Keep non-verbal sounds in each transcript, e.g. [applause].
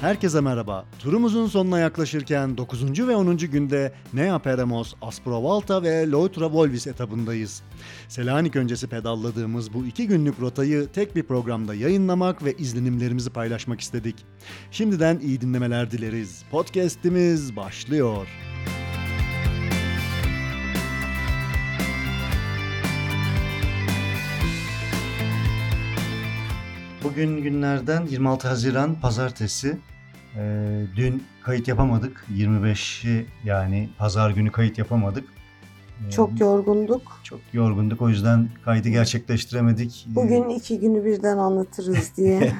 Herkese merhaba. Turumuzun sonuna yaklaşırken 9. ve 10. günde Nea Peremos, Asprovalta ve Loitra Volvis etabındayız. Selanik öncesi pedalladığımız bu iki günlük rotayı tek bir programda yayınlamak ve izlenimlerimizi paylaşmak istedik. Şimdiden iyi dinlemeler dileriz. Podcast'imiz başlıyor. Bugün günlerden 26 Haziran Pazartesi. Ee, dün kayıt yapamadık. 25'i yani pazar günü kayıt yapamadık. Ee, Çok yorgunduk. çok yorgunduk o yüzden kaydı gerçekleştiremedik. Ee, Bugün iki günü birden anlatırız [laughs] diye.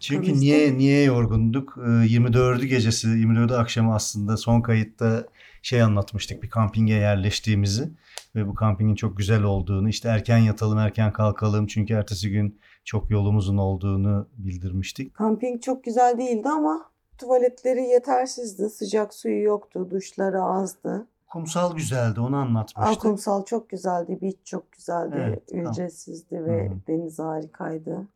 Çünkü niye niye yorgunduk? Ee, 24'ü gecesi, 24'ü akşamı aslında son kayıtta şey anlatmıştık bir kampinge yerleştiğimizi ve bu kampingin çok güzel olduğunu, işte erken yatalım, erken kalkalım çünkü ertesi gün çok yolumuzun olduğunu bildirmiştik. Kamping çok güzel değildi ama tuvaletleri yetersizdi. Sıcak suyu yoktu. Duşları azdı. Kumsal güzeldi, onu anlatmıştık. Akumsal çok güzeldi. Beach çok güzeldi. Evet. Ücretsizdi ve Hı hı. deniz harikaydı.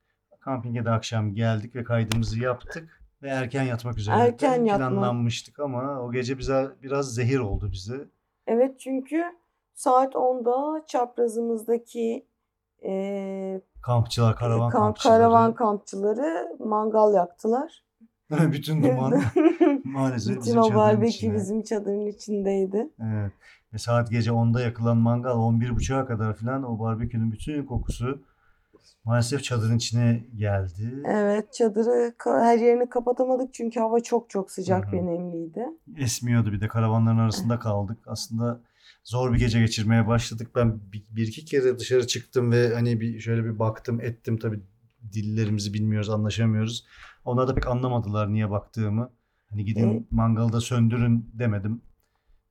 Kampinge de akşam geldik ve kaydımızı yaptık ve erken yatmak üzere Erken yatmak. planlanmıştık ama o gece bize biraz zehir oldu bize. Evet çünkü saat 10'da çaprazımızdaki eee, Kampçılar, karavan kamp- kampçıları. karavan kampçıları mangal yaktılar. [laughs] Bütün [laughs] duman [laughs] maalesef Bütün bizim o barbekü bizim çadırın içindeydi. Evet. Ve saat gece 10'da yakılan mangal 11.30'a kadar falan o barbekünün bütün kokusu maalesef çadırın içine geldi. Evet çadırı her yerini kapatamadık çünkü hava çok çok sıcak Hı hı. ve nemliydi. Esmiyordu bir de karavanların arasında kaldık. Aslında zor bir gece geçirmeye başladık. Ben bir, bir iki kere dışarı çıktım ve hani bir şöyle bir baktım ettim tabii dillerimizi bilmiyoruz anlaşamıyoruz. Onlar da pek anlamadılar niye baktığımı. Hani gidin Evet. mangalı da söndürün demedim.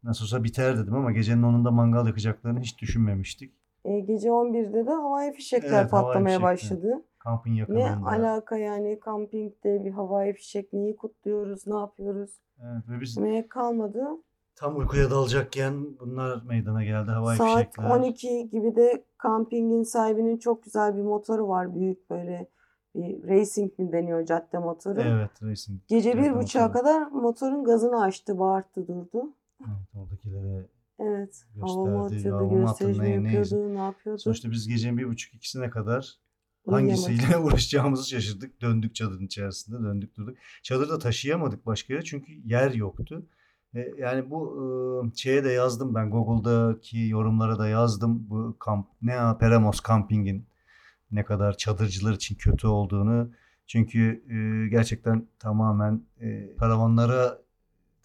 Nasıl olsa biter dedim ama gecenin onunda mangal yakacaklarını hiç düşünmemiştik. E, gece 11'de de havai fişekler Evet, havai patlamaya fişekler. başladı. Kampın Ne yakınında. alaka yani kampingde bir havai fişek neyi kutluyoruz, ne yapıyoruz? Evet, ve biz Demeye kalmadı. Tam uykuya dalacakken bunlar meydana geldi. Havai Saat fişekler. 12 gibi de kampingin sahibinin çok güzel bir motoru var. Büyük böyle bir racing mi deniyor cadde motoru. Evet, racing. Gece bir buçuğa kadar motorun gazını açtı, bağırttı durdu. Evet, oradakilere Evet. Hava mı gösterdi. atıyordu, mi ne- yapıyordu, ne yapıyordu? Sonuçta biz gecenin bir buçuk ikisine kadar hangisiyle [laughs] uğraşacağımızı şaşırdık. Döndük çadırın içerisinde, döndük durduk. Çadırı da taşıyamadık başka yere çünkü yer yoktu. E, Yani bu şeye de yazdım ben Google'daki yorumlara da yazdım. Bu kamp ne ya, Peramos Camping'in ne kadar çadırcılar için kötü olduğunu. Çünkü gerçekten tamamen e, karavanlara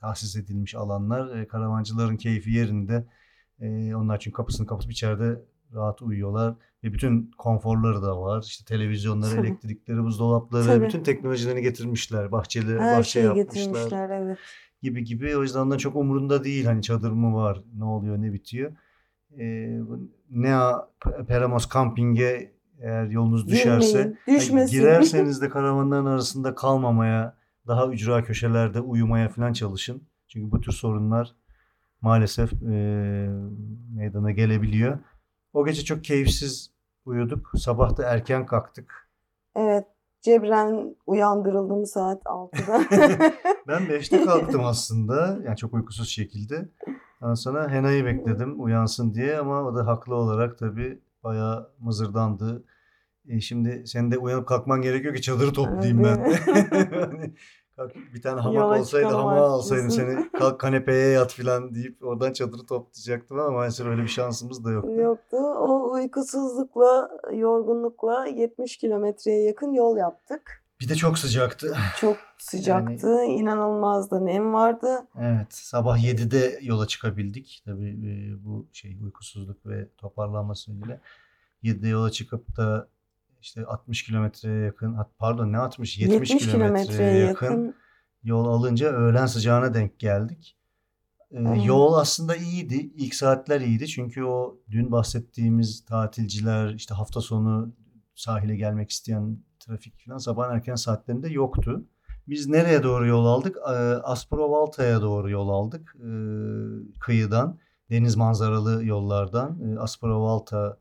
tahsis edilmiş alanlar. E, karavancıların keyfi yerinde. Onlar çünkü kapısını kapatıp içeride rahat uyuyorlar. Ve bütün konforları da var. İşte televizyonları, Tabii. elektrikleri, buzdolapları, Tabii. bütün teknolojilerini getirmişler. Bahçeli, Her bahçe şeyi yapmışlar getirmişler evet. Gibi gibi. O yüzden onların çok umurunda değil. Hani çadır mı var, ne oluyor, ne bitiyor. Ee, bu Nea Peramos Camping'e eğer yolunuz düşerse Girmeyin, düşmesin. girerseniz de karavanların arasında kalmamaya, daha ücra köşelerde uyumaya falan çalışın. Çünkü bu tür sorunlar maalesef e, meydana gelebiliyor. O gece çok keyifsiz uyuduk. Sabah da erken kalktık. Evet. Cebren uyandırıldım saat 6'da. [laughs] Ben 5'te [laughs] kalktım aslında. Yani çok uykusuz şekilde. Ondan sonra Hena'yı bekledim uyansın diye ama o da haklı olarak tabii bayağı mızırdandı. E şimdi senin de uyanıp kalkman gerekiyor ki çadırı toplayayım ben. [laughs] bir tane hamak Yola olsaydı artık alsaydım seni [laughs] kalk kanepeye yat falan deyip oradan çadırı toplayacaktım ama maalesef öyle bir şansımız da yoktu. Yoktu. O uykusuzlukla, yorgunlukla 70 kilometreye yakın yol yaptık. Bir de çok sıcaktı. Çok sıcaktı. inanılmaz nem vardı. Evet, sabah 7'de yola çıkabildik. Tabii e, bu şey uykusuzluk ve toparlanma sebebiyle 7'de yola çıkıp da işte 60 kilometreye yakın, pardon ne 60 70, 70 kilometreye yakın, yakın. yol alınca öğlen sıcağına denk geldik. E, Evet. Yol aslında iyiydi. İlk saatler iyiydi çünkü o dün bahsettiğimiz tatilciler, işte hafta sonu sahile gelmek isteyen trafik falan sabahın erken saatlerinde yoktu. Biz nereye doğru yol aldık? Ee, Asprovalta'ya doğru yol aldık. Ee, kıyıdan, deniz manzaralı yollardan. Ee, Asprovalta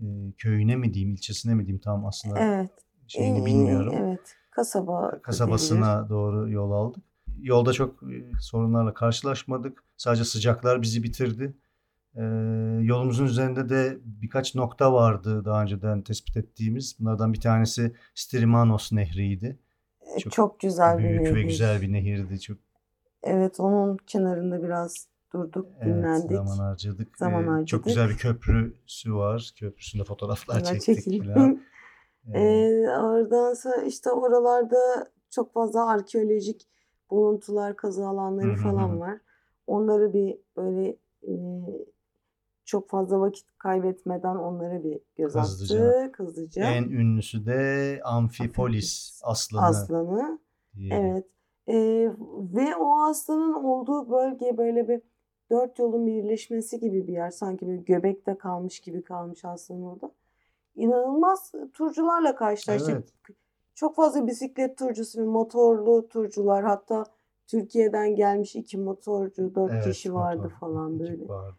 e, köyüne mi diyeyim, ilçesine mi diyeyim tam aslında Evet. şeyini Ee, bilmiyorum. Evet. kasaba kasabasına doğru yol aldık. Yolda çok sorunlarla karşılaşmadık. Sadece sıcaklar bizi bitirdi. Ee, yolumuzun üzerinde de birkaç nokta vardı daha önceden tespit ettiğimiz. Bunlardan bir tanesi Strimanos Nehri'ydi. E, Çok Çok güzel bir Büyük ve nehir. güzel bir nehirdi. Çok Evet onun kenarında biraz durduk, evet, dinlendik. zaman harcadık. Zaman Ee, harcadık. Çok güzel bir köprüsü var. Köprüsünde fotoğraflar Bunlar çektik çekildi. falan. [laughs] Ee, Ee, oradan sonra işte oralarda çok fazla arkeolojik buluntular, kazı alanları hı hı. falan var. Onları bir böyle e, çok fazla vakit kaybetmeden onlara bir göz Hızlıca. attık hızlıca. en ünlüsü de Amphipolis aslanı. Aslanı. diyelim. Evet. Ee, ve o aslanın olduğu bölge böyle bir dört yolun birleşmesi gibi bir yer. Sanki böyle göbekte kalmış gibi kalmış aslanın orada. İnanılmaz turcularla karşılaştık. Evet. Çok fazla bisiklet turcusu ve motorlu turcular. Hatta Türkiye'den gelmiş iki motorcu, dört Evet, kişi vardı motor, falan böyle. vardı.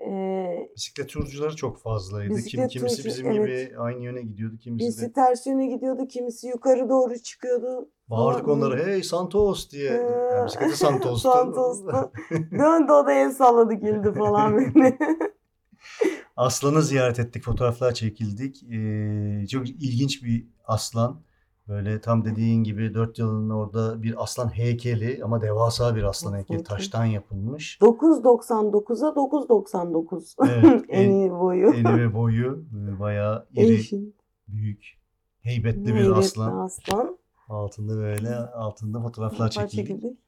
Ee, Bisiklet turcuları çok fazlaydı. Kim, kimisi turcu, bizim evet. gibi aynı yöne gidiyordu. Kimisi birisi de ters yöne gidiyordu, kimisi yukarı doğru çıkıyordu. bağırdık falan. onlara hey Santos diye. Ee, Yani bisikleti Santos'tu. [laughs] Santos'tu. Döndü o da el salladı güldü falan böyle. [laughs] Aslanı ziyaret ettik, fotoğraflar çekildik. Ee, çok ilginç bir aslan. Böyle tam dediğin gibi dört yılın orada bir aslan heykeli ama devasa bir aslan heykeli taştan yapılmış. 9.99'a 9.99. Evet, [laughs] en en- iyi boyu. Eni ve boyu e, bayağı iri, Eşin. büyük, heybetli bir aslan. aslan. Altında böyle altında fotoğraflar Fotoğraf çekildik. çekildik.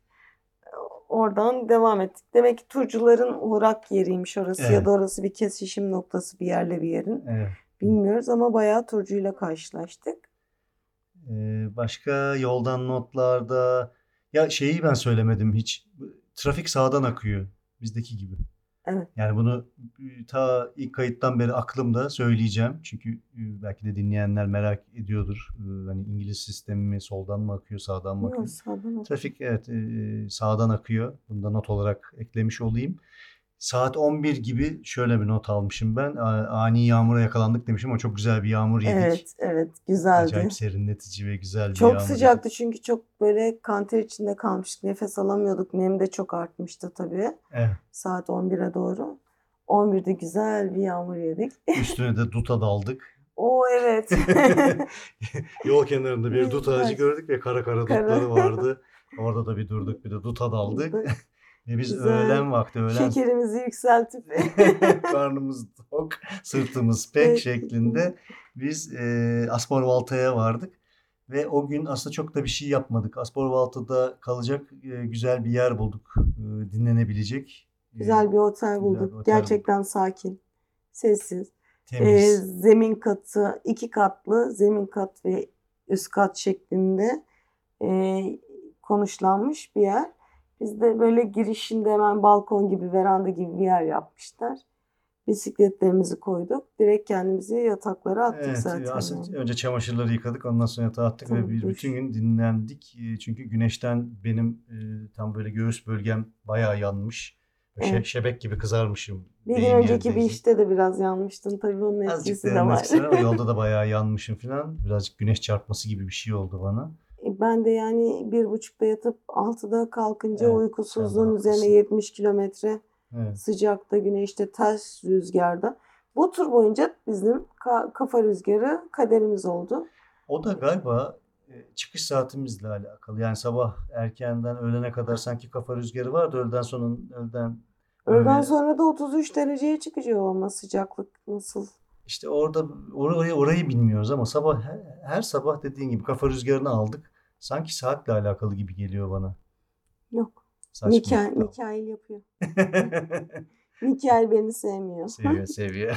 Oradan devam ettik. Demek ki turcuların uğrak yeriymiş orası ya Evet. da orası bir kesişim noktası bir yerle bir yerin. Evet. Bilmiyoruz ama bayağı turcuyla karşılaştık. Ee, başka yoldan notlarda ya şeyi ben söylemedim hiç. Trafik sağdan akıyor bizdeki gibi. Evet. Yani bunu e, ta ilk kayıttan beri aklımda söyleyeceğim. Çünkü belki de dinleyenler merak ediyordur. Hani İngiliz sistemi mi soldan mı akıyor, sağdan mı akıyor? Yok sağdan Trafik evet sağdan akıyor. Bunu da not olarak eklemiş olayım. Saat 11 gibi şöyle bir not almışım ben. Ani yağmura yakalandık demişim ama çok güzel bir yağmur yedik. Evet, evet güzeldi. Acayip serinletici ve güzel bir Çok yağmur sıcaktı çünkü çok böyle kanter içinde kalmıştık. Nefes alamıyorduk. Nem de çok artmıştı tabii. Evet. Saat 11'e doğru. 11'de güzel bir yağmur yedik. Üstüne de duta daldık. [laughs] O evet. [laughs] Yol kenarında bir dut ağacı gördük ve kara kara Kara. dutları vardı. [laughs] Orada da bir durduk bir de duta daldık. Ve biz Güzel. öğlen vakti öğlen Şekerimizi yükseltip [laughs] [laughs] karnımız tok, sırtımız pek Evet. şeklinde biz e, Asporvalta'ya vardık. Ve o gün aslında çok da bir şey yapmadık. Asporvalta'da kalacak e, güzel bir yer bulduk. E, dinlenebilecek. e, güzel bir otel güzel bulduk. bir otel Gerçekten sakin, sessiz. Ee, temiz. zemin katı iki katlı zemin kat ve üst kat şeklinde e, konuşlanmış bir yer. Biz de böyle girişinde hemen balkon gibi veranda gibi bir yer yapmışlar. Bisikletlerimizi koyduk. Direkt kendimizi yataklara attık Evet, zaten. aslında önce çamaşırları yıkadık, ondan sonra yatağa attık ve Tabii, bir duş. bütün gün dinlendik. E, Çünkü güneşten benim e, tam böyle göğüs bölgem bayağı yanmış. Şe- Evet. şebek gibi kızarmışım. Bir gün önceki bir işte de biraz yanmıştın. Tabii onun etkisi de var. [laughs] yolda da bayağı yanmışım falan. Birazcık güneş çarpması gibi bir şey oldu bana. E, Ben de yani bir buçukta yatıp altıda kalkınca Evet, uykusuzluğun üzerine haklısın. 70 kilometre Evet. sıcakta, güneşte, ters rüzgarda. Bu tur boyunca bizim ka- kafa rüzgarı kaderimiz oldu. O da galiba e, çıkış saatimizle alakalı. Yani sabah erkenden öğlene kadar sanki kafa rüzgarı vardı. Öğleden sonra öğleden Öğleden sonra da 33 dereceye çıkacak ama sıcaklık nasıl? İşte orada orayı orayı bilmiyoruz ama sabah her, her sabah dediğin gibi kafa rüzgarını aldık. Sanki saatle alakalı gibi geliyor bana. Yok. Saçma. Mikail, Mikail yapıyor. [laughs] Mikail beni sevmiyor. seviye seviye.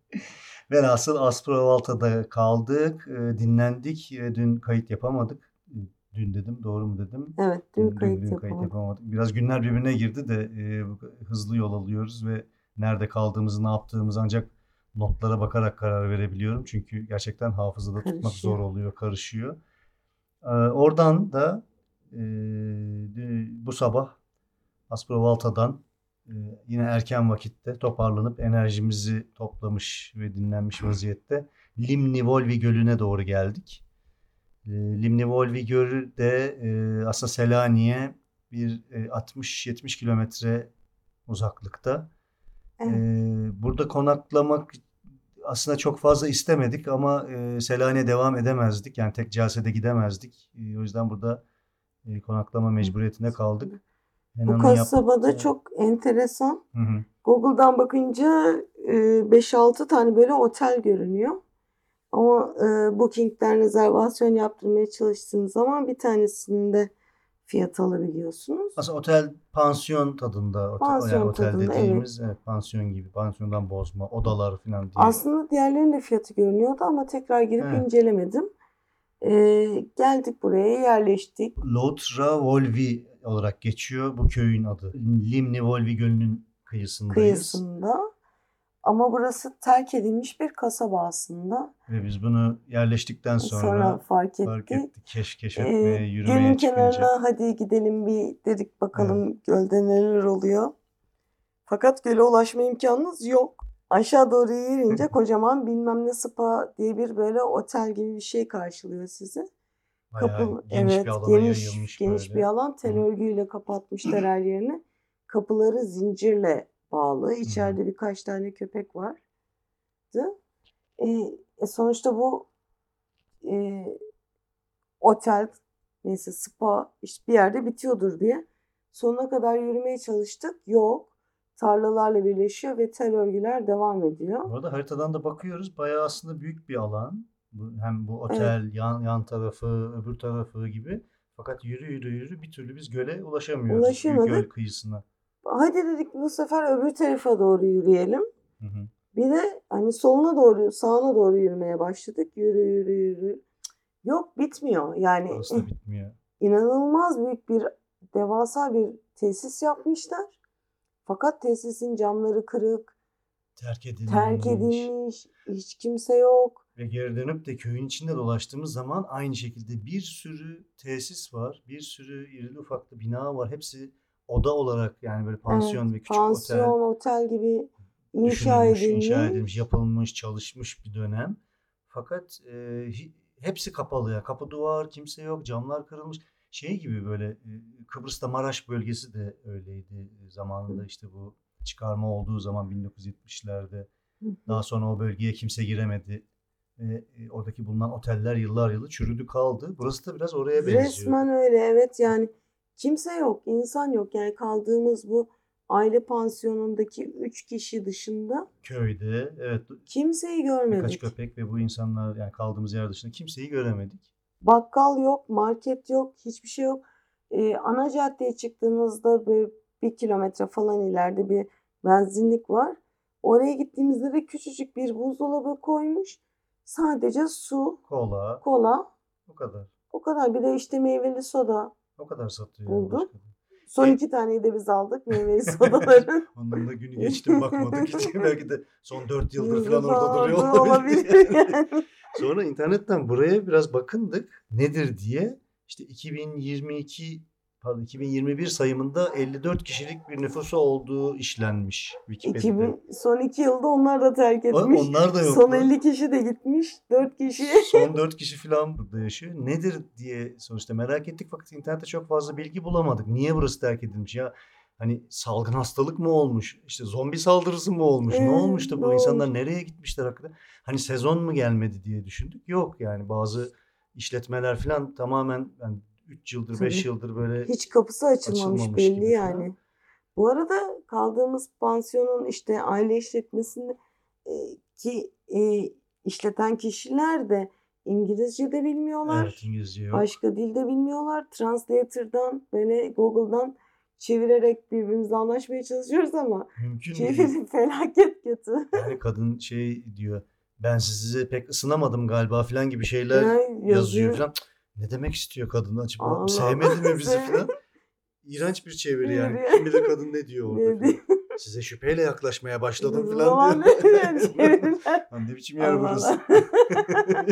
[laughs] Velhasıl Asprovalta'da kaldık, e, dinlendik. E, Dün kayıt yapamadık. Dün dedim, doğru mu dedim? Evet, dün Dün, kayıt dün kayıt yapamadık. yapamadık. Biraz günler birbirine girdi de e, hızlı yol alıyoruz ve nerede kaldığımızı, ne yaptığımızı ancak notlara bakarak karar verebiliyorum. Çünkü gerçekten hafızada tutmak Karışıyor. zor oluyor, karışıyor. E, oradan da e, bu sabah Asprovalta'dan e, yine erken vakitte toparlanıp enerjimizi toplamış ve dinlenmiş vaziyette Limni Volvi Gölü'ne doğru geldik. E, Limni-Volvi Gölü de e, aslında Selanik'e bir e, 60-70 kilometre uzaklıkta. Evet. E, burada konaklamak aslında çok fazla istemedik ama e, Selanik'e devam edemezdik. Yani tek celsede gidemezdik. E, o yüzden burada e, konaklama mecburiyetinde kaldık. Bu Henan'ın kasabada yaptığı- çok enteresan. Hı hı. Google'dan bakınca e, 5-6 tane böyle otel görünüyor. Ama e, Booking'den rezervasyon yaptırmaya çalıştığınız zaman bir tanesinde fiyat alabiliyorsunuz. Aslında otel pansiyon tadında. Otel, Pansiyon yani otel tadında, dediğimiz evet, pansiyon gibi. Pansiyondan bozma, odalar falan diye. Aslında diğerlerinin de fiyatı görünüyordu ama tekrar girip Evet. incelemedim. E, geldik buraya yerleştik. Loutra Volvi olarak geçiyor bu köyün adı. Limni Volvi Gölü'nün kıyısındayız. kıyısında. Ama burası terk edilmiş bir kasaba aslında. Ve biz bunu yerleştikten sonra, Sonra, fark ettik. fark ettik. Keş, Ee, keşfetmeye, yürümeye gölün çıkınca. kenarına hadi gidelim bir dedik bakalım gölde neler oluyor. Fakat göle ulaşma imkanınız yok. Aşağı doğru yürüyünce [laughs] kocaman bilmem ne spa diye bir böyle otel gibi bir şey karşılıyor sizi. Bayağı Kapı, geniş evet bir alana geniş, yayılmış geniş böyle. bir alan tel örgüyle kapatmışlar her yerini. Kapıları zincirle bağlı. İçeride birkaç tane köpek vardı. E, e, sonuçta bu e, otel neyse spa işte bir yerde bitiyordur diye sonuna kadar yürümeye çalıştık. Yok. Tarlalarla birleşiyor ve tel örgüler devam ediyor. Bu arada haritadan da bakıyoruz. Bayağı aslında büyük bir alan. Hem bu otel, yan, yan tarafı, öbür tarafı gibi. Fakat yürü yürü yürü bir türlü biz göle ulaşamıyoruz. Ulaşamadık. Göl kıyısına. Hadi dedik bu sefer öbür tarafa doğru yürüyelim. Hı hı. Bir de hani soluna doğru, sağına doğru yürümeye başladık. Yürü yürü yürü. Yok bitmiyor. Yani Orası da bitmiyor. [laughs] inanılmaz büyük bir devasa bir tesis yapmışlar. Fakat tesisin camları kırık, Terk edilmiş. terk edilmiş, hiç kimse yok. Ve geri dönüp de köyün içinde dolaştığımız zaman aynı şekilde bir sürü tesis var. Bir sürü irili ufaklı bina var. Hepsi oda olarak yani böyle pansiyon Evet, ve küçük pansiyon, otel otel gibi inşa edilmiş. inşa edilmiş, yapılmış, çalışmış bir dönem. Fakat e, hepsi kapalı ya. Kapı duvar, kimse yok, camlar kırılmış. Şey gibi böyle e, Kıbrıs'ta Maraş bölgesi de öyleydi e, zamanında işte bu çıkarma olduğu zaman 1970'lerde. Hı hı. Daha sonra o bölgeye kimse giremedi. Ve e, oradaki bulunan oteller yıllar yılı çürüdü kaldı. Burası da biraz oraya benziyor. Resmen öyle evet yani kimse yok, insan yok. Yani kaldığımız bu aile pansiyonundaki üç kişi dışında Köyde evet kimseyi birkaç görmedik. köpek ve bu insanlar yani kaldığımız yer dışında kimseyi göremedik. Bakkal yok, market yok, hiçbir şey yok. Ee, ana caddeye çıktığınızda böyle bir kilometre falan ileride bir benzinlik var. Oraya gittiğimizde de küçücük bir buzdolabı koymuş. Sadece su, Kola kola, o kadar. o kadar. Bir de işte meyveli soda. O kadar satıyor. Buldum. başka da. Son E- iki taneyi de biz aldık meyveli sodaların. [laughs] Onların da günü geçti bakmadık hiç. [laughs] Belki de son 4 yıldır falan orada duruyor olabilir [laughs] yani. Sonra internetten buraya biraz bakındık. Nedir diye. İşte 2022 pardon 2021 sayımında 54 kişilik bir nüfusu olduğu işlenmiş Wikipedia'da. 2000, son iki yılda onlar da terk etmiş. Onlar da yok. Son 50 kişi de gitmiş. 4 kişi. [laughs] Son 4 [laughs] kişi falan burada yaşıyor. Nedir diye sonuçta merak ettik fakat internette çok fazla bilgi bulamadık. Niye burası terk edilmiş ya? Hani salgın hastalık mı olmuş? İşte zombi saldırısı mı olmuş? ne Evet, olmuş da ne bu insanlar olmuş? nereye gitmişler hakikaten? Hani sezon mu gelmedi diye düşündük. Yok yani bazı işletmeler falan tamamen yani 3 yıldır 5 Tabii. yıldır böyle Hiç kapısı açılmamış, Açılmamış belli yani. falan. Bu arada kaldığımız pansiyonun işte aile işletmesinde e, ki e, işleten kişiler de İngilizce de bilmiyorlar. evet İngilizce yok. Başka dilde bilmiyorlar. Translator'dan böyle Google'dan çevirerek birbirimizle anlaşmaya çalışıyoruz ama Mümkün değil. çeviri [laughs] felaket kötü. Yani kadın şey diyor ben size pek ısınamadım galiba falan gibi şeyler Yani yazıyor yazıyor. falan. Ne demek istiyor kadın acaba? Allah Sevmedi mi bizi [laughs] falan? İğrenç bir çeviri yani. Kim bilir kadın ne diyor orada Ne? Size şüpheyle yaklaşmaya başladım falan diyor. [laughs] Lan ne biçim yer burası?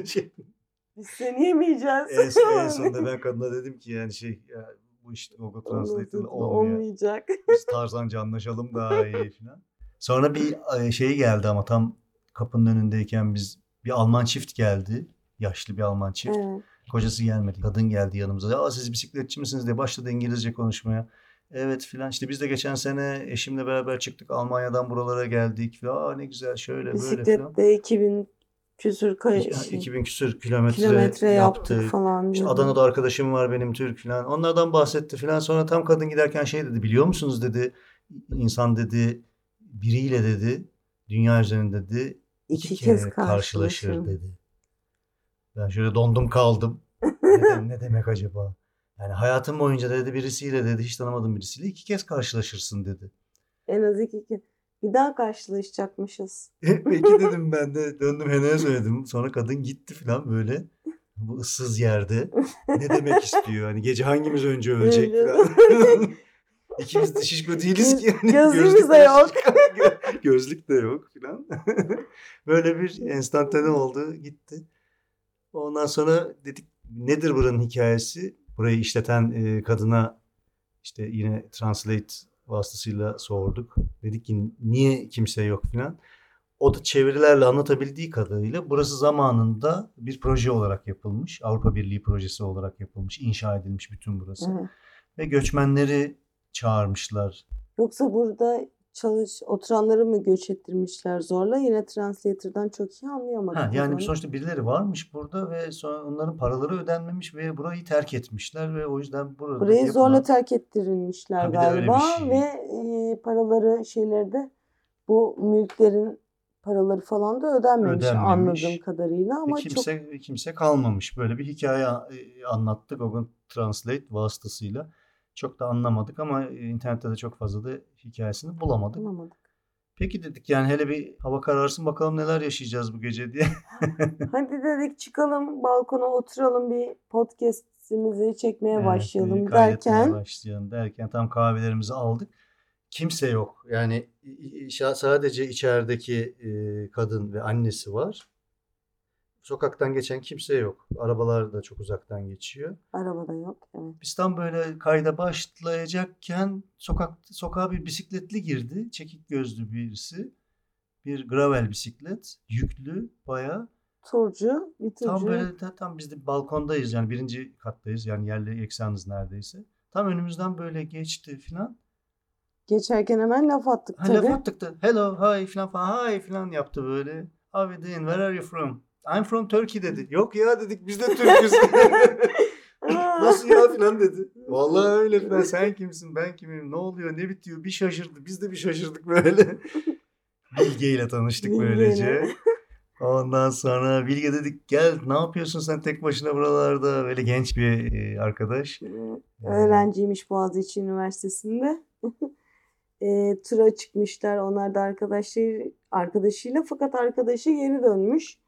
Şey, [laughs] Biz seni yemeyeceğiz. en, en sonunda ben kadına dedim ki yani şey ya, bu iş Google Translate'ın olmuyor. Olmayacak. Biz Tarzanca anlaşalım daha iyi falan. Sonra bir e, şey geldi ama tam kapının önündeyken biz bir Alman çift geldi. Yaşlı bir Alman çift. Evet. Kocası gelmedi. Kadın geldi yanımıza. Ya siz bisikletçi misiniz diye başladı İngilizce konuşmaya. Evet filan işte biz de geçen sene eşimle beraber çıktık Almanya'dan buralara geldik. Aa ne güzel şöyle böyle filan. Bisiklette 2000 küsür kay- İki- şey, 2000 küsür kilometre, kilometre yaptık yaptık. falan. İşte. Adana'da arkadaşım var benim Türk filan. Onlardan bahsetti filan. Sonra tam kadın giderken şey dedi. Biliyor musunuz dedi. insan dedi biriyle dedi dünya üzerinde dedi iki, İki kere kez karşılaşır karşılaşır. dedi. Ben şöyle dondum kaldım. ne, de- ne demek acaba? Yani hayatım boyunca dedi birisiyle dedi hiç tanımadığım birisiyle iki kez karşılaşırsın dedi. En az iki kez. Bir daha karşılaşacakmışız. [laughs] Peki dedim ben de döndüm Hene'ye söyledim. Sonra kadın gitti falan böyle. Bu ıssız yerde. Ne demek istiyor? Hani gece hangimiz önce ölecek falan. [laughs] İkimiz de şişko değiliz ki. Yani Gözlüğümüz gözlük de yok. Gö- [laughs] Gözlük de yok falan. böyle bir enstantane oldu gitti. Ondan sonra dedik nedir buranın hikayesi? Burayı işleten e, kadına işte yine translate vasıtasıyla sorduk. Dedik ki niye kimse yok falan. O da çevirilerle anlatabildiği kadarıyla burası zamanında bir proje olarak yapılmış. Avrupa Birliği projesi olarak yapılmış, inşa edilmiş bütün burası. Evet. Ve göçmenleri çağırmışlar. Yoksa burada çalış oturanları mı göç ettirmişler zorla? Yine translator'dan çok iyi anlayamadık. Ha, yani onu. sonuçta birileri varmış burada ve sonra onların paraları ödenmemiş ve burayı terk etmişler ve o yüzden burada Burayı yapılan- zorla terk ettirilmişler Ha, galiba şey. ve e, paraları şeyleri de bu mülklerin paraları falan da ödenmemiş, Ödenmemiş. anladığım kadarıyla ama çok kimse kimse kalmamış. Böyle bir hikaye e, anlattı Google Translate vasıtasıyla. Çok da anlamadık ama e, internette de çok fazla da hikayesini bulamadık. anlamadık. Peki dedik yani hele bir hava kararsın bakalım neler yaşayacağız bu gece diye. [laughs] Hadi [laughs] dedik çıkalım balkona oturalım bir podcast'imizi çekmeye Evet, başlayalım derken başlayalım derken tam kahvelerimizi aldık. Kimse yok. Yani sadece içerideki kadın ve annesi var. Sokaktan geçen kimse yok. Arabalar da çok uzaktan geçiyor. arabada yok. Evet. Biz tam böyle kayda başlayacakken sokak sokağa bir bisikletli girdi. Çekik gözlü birisi. Bir gravel bisiklet. Yüklü bayağı. Turcu, bir turcu. Tam böyle ta- tam biz de balkondayız yani birinci kattayız yani yerle eksanız neredeyse. Tam önümüzden böyle geçti filan. Geçerken hemen laf attık Ha, tabii. laf attık da hello hi filan falan hi filan yaptı böyle. How you doing? Where are you from? I'm from Turkey dedi. [laughs] Yok ya dedik biz de Türk'üz. [laughs] [laughs] Nasıl ya filan dedi. Vallahi öyle filan. Sen kimsin ben kimim ne oluyor ne bitiyor bir şaşırdı. Biz de bir şaşırdık böyle. Bilge ile tanıştık Bilge böylece. Ondan sonra Bilge dedik gel ne yapıyorsun sen tek başına buralarda. Böyle genç bir e, arkadaş. Öğrenciymiş Boğaziçi Üniversitesi'nde. e, tura çıkmışlar. Onlar da arkadaşları arkadaşıyla fakat arkadaşı geri dönmüş.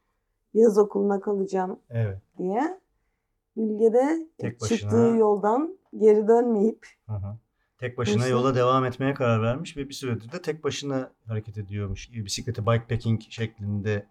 Yaz okuluna kalacağım Evet. diye. Bilge de Tek çıktığı başına. yoldan geri dönmeyip Hı hı. Tek başına Nasıl? yola devam etmeye karar vermiş ve bir süredir de tek başına hareket ediyormuş. Bisikleti bikepacking şeklinde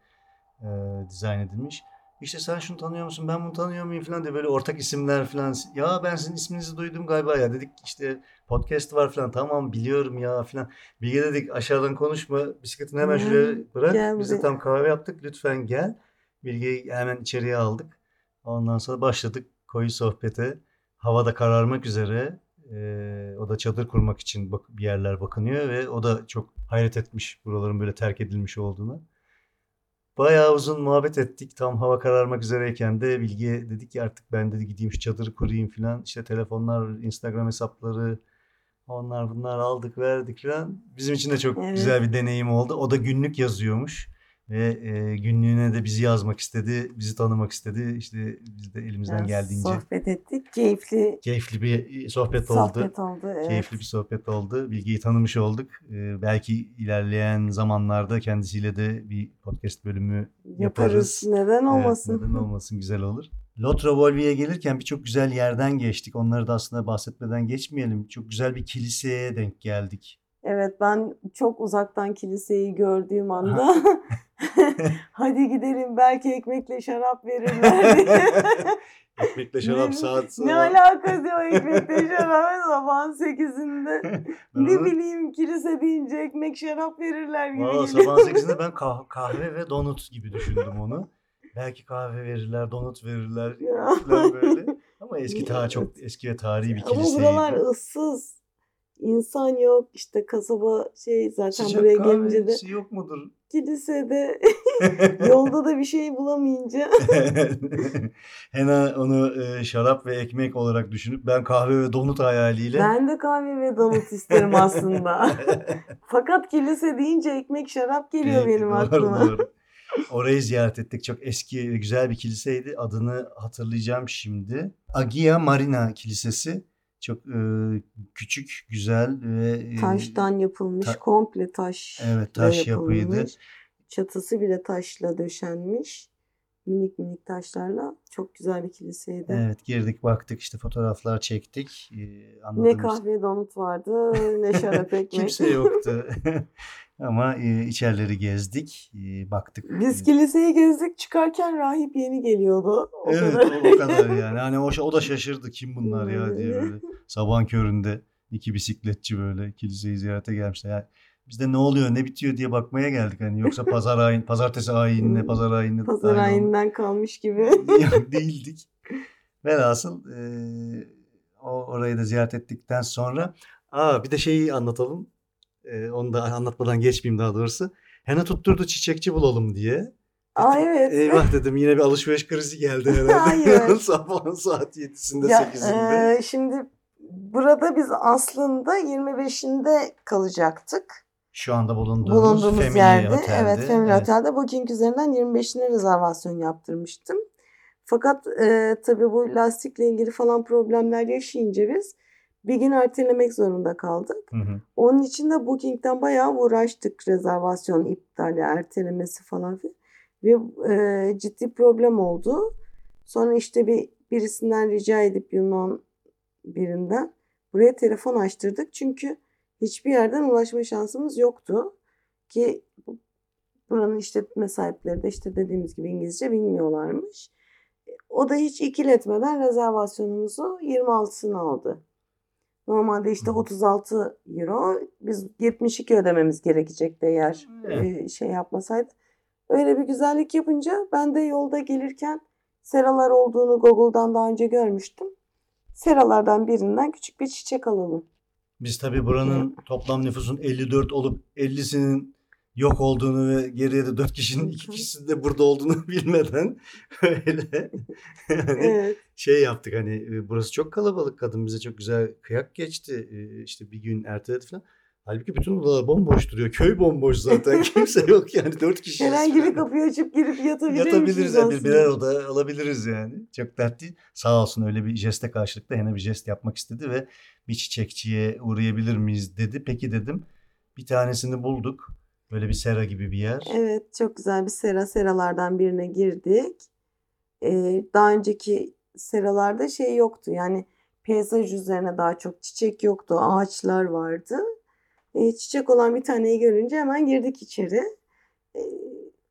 e, dizayn edilmiş. İşte sen şunu tanıyor musun ben bunu tanıyor muyum falan diye böyle ortak isimler falan. Ya ben sizin isminizi duydum galiba ya dedik işte podcast var falan tamam biliyorum ya falan. Bilge dedik aşağıdan konuşma bisikletini hemen şuraya bırak. gel Biz de buraya. tam kahve yaptık lütfen gel. Bilge'yi hemen içeriye aldık. Ondan sonra başladık koyu sohbete. Hava da kararmak üzere. Ee, o da çadır kurmak için bak- bir yerler bakınıyor ve o da çok hayret etmiş buraların böyle terk edilmiş olduğunu. Bayağı uzun muhabbet ettik. Tam hava kararmak üzereyken de Bilge dedi ki artık ben dedi gideyim şu çadırı kurayım falan. İşte telefonlar, Instagram hesapları, onlar bunlar aldık verdik falan. Bizim için de çok Evet. güzel bir deneyim oldu. O da günlük yazıyormuş. Ve e, günlüğüne de bizi yazmak istedi, bizi tanımak istedi. İşte biz de elimizden biraz geldiğince sohbet ettik. Keyifli keyifli bir sohbet oldu. sohbet oldu. Evet. Keyifli bir sohbet oldu. Bilgiyi tanımış olduk. Ee, belki ilerleyen zamanlarda kendisiyle de bir podcast bölümü Yaparız. yaparız. Neden Evet, olmasın? neden olmasın güzel olur. Lotra Volvi'ye gelirken birçok güzel yerden geçtik. Onları da aslında bahsetmeden geçmeyelim. Çok güzel bir kiliseye denk geldik. Evet ben çok uzaktan kiliseyi gördüğüm [laughs] anda [laughs] [laughs] hadi gidelim belki ekmekle şarap verirler. [laughs] Ekmekle şarap saat ne alakası o ekmekle şarap sabahın sekizinde. [laughs] Ne bileyim kilise deyince ekmek şarap verirler gibi Valla sabahın 8'inde ben kah- kahve ve donut gibi düşündüm onu. Belki kahve verirler, donut verirler böyle. Ama eski ta çok eski ve tarihi bir Ama kiliseydi. buralar ıssız. İnsan yok. İşte kasaba şey zaten Sıcak buraya gelince de yok mudur? Kilisede [laughs] yolda da bir şey bulamayınca [laughs] Hena onu e, şarap ve ekmek olarak düşünüp ben kahve ve donut hayaliyle ben de kahve ve donut isterim aslında. [laughs] Fakat kilise deyince ekmek şarap geliyor Peki, benim doğru, aklıma. doğru. Orayı ziyaret ettik. Çok eski ve güzel bir kiliseydi. Adını hatırlayacağım şimdi. Agia Marina Kilisesi. Çok e, küçük, güzel ve e, Taştan yapılmış, ta- komple taş. Evet, taş yapıydı. Çatısı bile taşla döşenmiş. Minik minik taşlarla. Çok güzel bir kiliseydi. Evet girdik baktık işte fotoğraflar çektik. Ee, Ne kahve donut vardı ne şarap [laughs] ekmek. Kimse yoktu. [laughs] Ama e, içerileri gezdik, e, baktık. Biz kiliseyi gezdik çıkarken rahip yeni geliyordu. O evet kadar. o, o kadar yani. Hani o, o da şaşırdı kim bunlar ya diye böyle. Sabahın köründe iki bisikletçi böyle kiliseyi ziyarete gelmişler. Yani biz de ne oluyor ne bitiyor diye bakmaya geldik hani yoksa pazar [laughs] ayin pazartesi ayinine pazar ayinine Pazar ayinden kalmış gibi. Yok, [laughs] değildik. Velhasıl e, o orayı da ziyaret ettikten sonra aa bir de şeyi anlatalım. E, onu da anlatmadan geçmeyeyim daha doğrusu. Hena tutturdu çiçekçi bulalım diye. Aa evet. Eyvah dedim yine bir alışveriş krizi geldi [laughs] herhalde. Hayır. [laughs] Sabahın saat 7'sinde Ya, 8'inde. e, şimdi burada biz aslında 25'inde kalacaktık. Şu anda bulunduğumuz, Bulunduğumuz Family yerde. Otel'de. Evet Family Evet. Otel'de Booking üzerinden 25'ine rezervasyon yaptırmıştım. Fakat e, tabii bu lastikle ilgili falan problemler yaşayınca biz bir gün ertelemek zorunda kaldık. Hı hı. Onun için de Booking'den bayağı uğraştık rezervasyon iptali, ertelemesi falan filan. Ve e, ciddi problem oldu. Sonra işte bir birisinden rica edip Yunan birinden buraya telefon açtırdık. Çünkü hiçbir yerden ulaşma şansımız yoktu. Ki bu- buranın işletme sahipleri de işte dediğimiz gibi İngilizce bilmiyorlarmış. O da hiç ikiletmeden rezervasyonumuzu 26'sını aldı. Normalde işte Hı. 36 euro. Biz 72 ödememiz gerekecekti eğer Evet. e, şey yapmasaydı. Öyle bir güzellik yapınca ben de yolda gelirken seralar olduğunu Google'dan daha önce görmüştüm. Seralardan birinden küçük bir çiçek alalım. Biz tabii buranın toplam nüfusun 54 olup 50'sinin yok olduğunu ve geriye de 4 kişinin 2 kişisinin de burada olduğunu [laughs] bilmeden [laughs] öyle hani Evet. şey yaptık hani e, burası çok kalabalık kadın bize çok güzel kıyak geçti E, işte bir gün erteledi falan. Halbuki bütün odalar bomboş duruyor. Köy bomboş zaten. [laughs] Kimse yok yani. Dört kişi. Herhangi bir kapıyı açıp girip yatabilir Yatabiliriz. yani. Bir, aslında? birer oda alabiliriz yani. Çok dert değil. Sağ olsun öyle bir jeste karşılıklı Hena bir jest yapmak istedi ve bir çiçekçiye uğrayabilir miyiz dedi. Peki dedim. Bir tanesini bulduk. Böyle bir sera gibi bir yer. Evet çok güzel bir sera. Seralardan birine girdik. Ee, daha önceki seralarda şey yoktu. Yani peyzaj üzerine daha çok çiçek yoktu. Ağaçlar vardı. Ee, çiçek olan bir taneyi görünce hemen girdik içeri. Ee,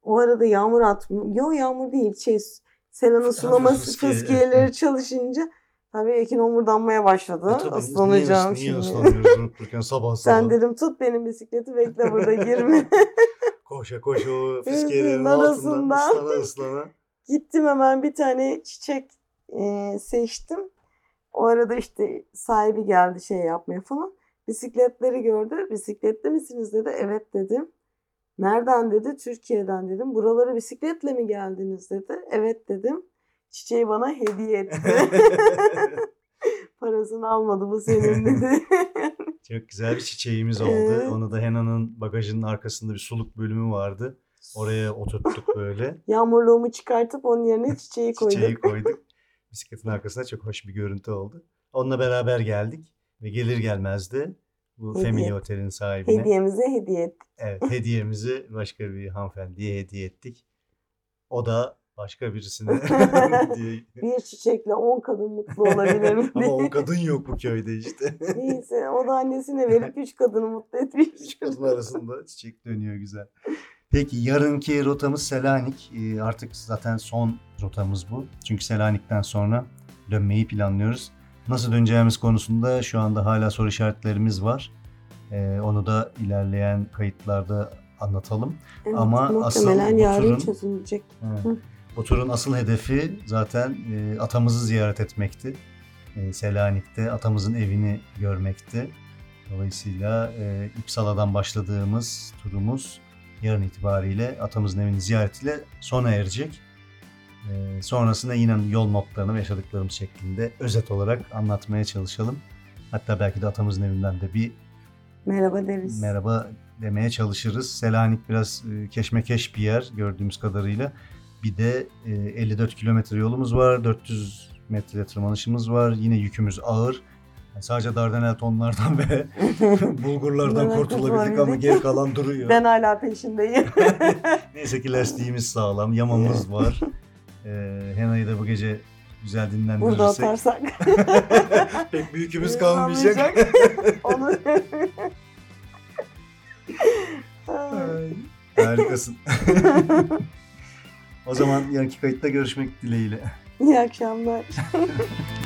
o arada yağmur atmıyor. Yok yağmur değil. Şey, seranın sulaması fıskiye, fıskiyeleri çalışınca tabii Ekin homurdanmaya başladı. E tabii, Islanacağım niye, Niye şimdi. durup dururken [laughs] sabah sabah. Sen dedim tut benim bisikleti bekle burada girme. [laughs] Koşa koşa o fiskiyelerin altından ıslana ıslana. Gittim hemen bir tane çiçek e, seçtim. O arada işte sahibi geldi şey yapmaya falan. Bisikletleri gördü. Bisikletli misiniz dedi. Evet dedim. Nereden dedi. Türkiye'den dedim. Buralara bisikletle mi geldiniz dedi. Evet dedim. Çiçeği bana hediye etti. [laughs] [laughs] Parasını almadı bu senin dedi. [laughs] Çok güzel bir çiçeğimiz oldu. Evet. Onu da Hena'nın bagajının arkasında bir suluk bölümü vardı. Oraya oturttuk böyle. Yağmurluğumu çıkartıp onun yerine çiçeği koydum. Çiçeği koyduk. Bisikletin arkasında çok hoş bir görüntü oldu. Onunla beraber geldik ve gelir gelmez de bu Hediye. Family Otel'in sahibine Hediyemize hediye ettik. evet, hediyemizi başka bir hanımefendiye hediye ettik. O da başka birisine [laughs] [laughs] hediye [laughs] Bir çiçekle 10 kadın mutlu olabilir mi? Ama diye. o kadın yok bu köyde işte. Neyse o da annesine verip üç kadını mutlu etmiş. Üç kadın arasında çiçek dönüyor güzel. Peki yarınki rotamız Selanik. Ee, artık zaten son rotamız bu. Çünkü Selanik'ten sonra dönmeyi planlıyoruz. Nasıl döneceğimiz konusunda şu anda hala soru işaretlerimiz var. Ee, onu da ilerleyen kayıtlarda anlatalım. Evet, Ama asıl bu yarın turun- çözülecek. Evet. Hı. Bu turun asıl hedefi zaten e, atamızı ziyaret etmekti. E, Selanik'te atamızın evini görmekti. Dolayısıyla e, İpsala'dan başladığımız turumuz yarın itibariyle atamızın evini ziyaretiyle sona erecek. E, sonrasında yine yol notlarını ve yaşadıklarımız şeklinde özet olarak anlatmaya çalışalım. Hatta belki de atamızın evinden de bir Merhaba deriz. merhaba demeye çalışırız. Selanik biraz e, keşmekeş bir yer gördüğümüz kadarıyla. Bir de e, 54 kilometre yolumuz var. 400 metre tırmanışımız var. Yine yükümüz ağır. Yani sadece Dardanel tonlardan ve [laughs] bulgurlardan kurtulabildik ama geri kalan duruyor. Ben hala peşindeyim. [laughs] Neyse ki lastiğimiz sağlam, yamamız var. E, Hena'yı da bu gece güzel Burada dinlendirirsek atarsak. [laughs] pek bir yükümüz kalmayacak. Onu... Harikasın. O zaman yarınki kayıtta görüşmek dileğiyle. İyi akşamlar. [laughs]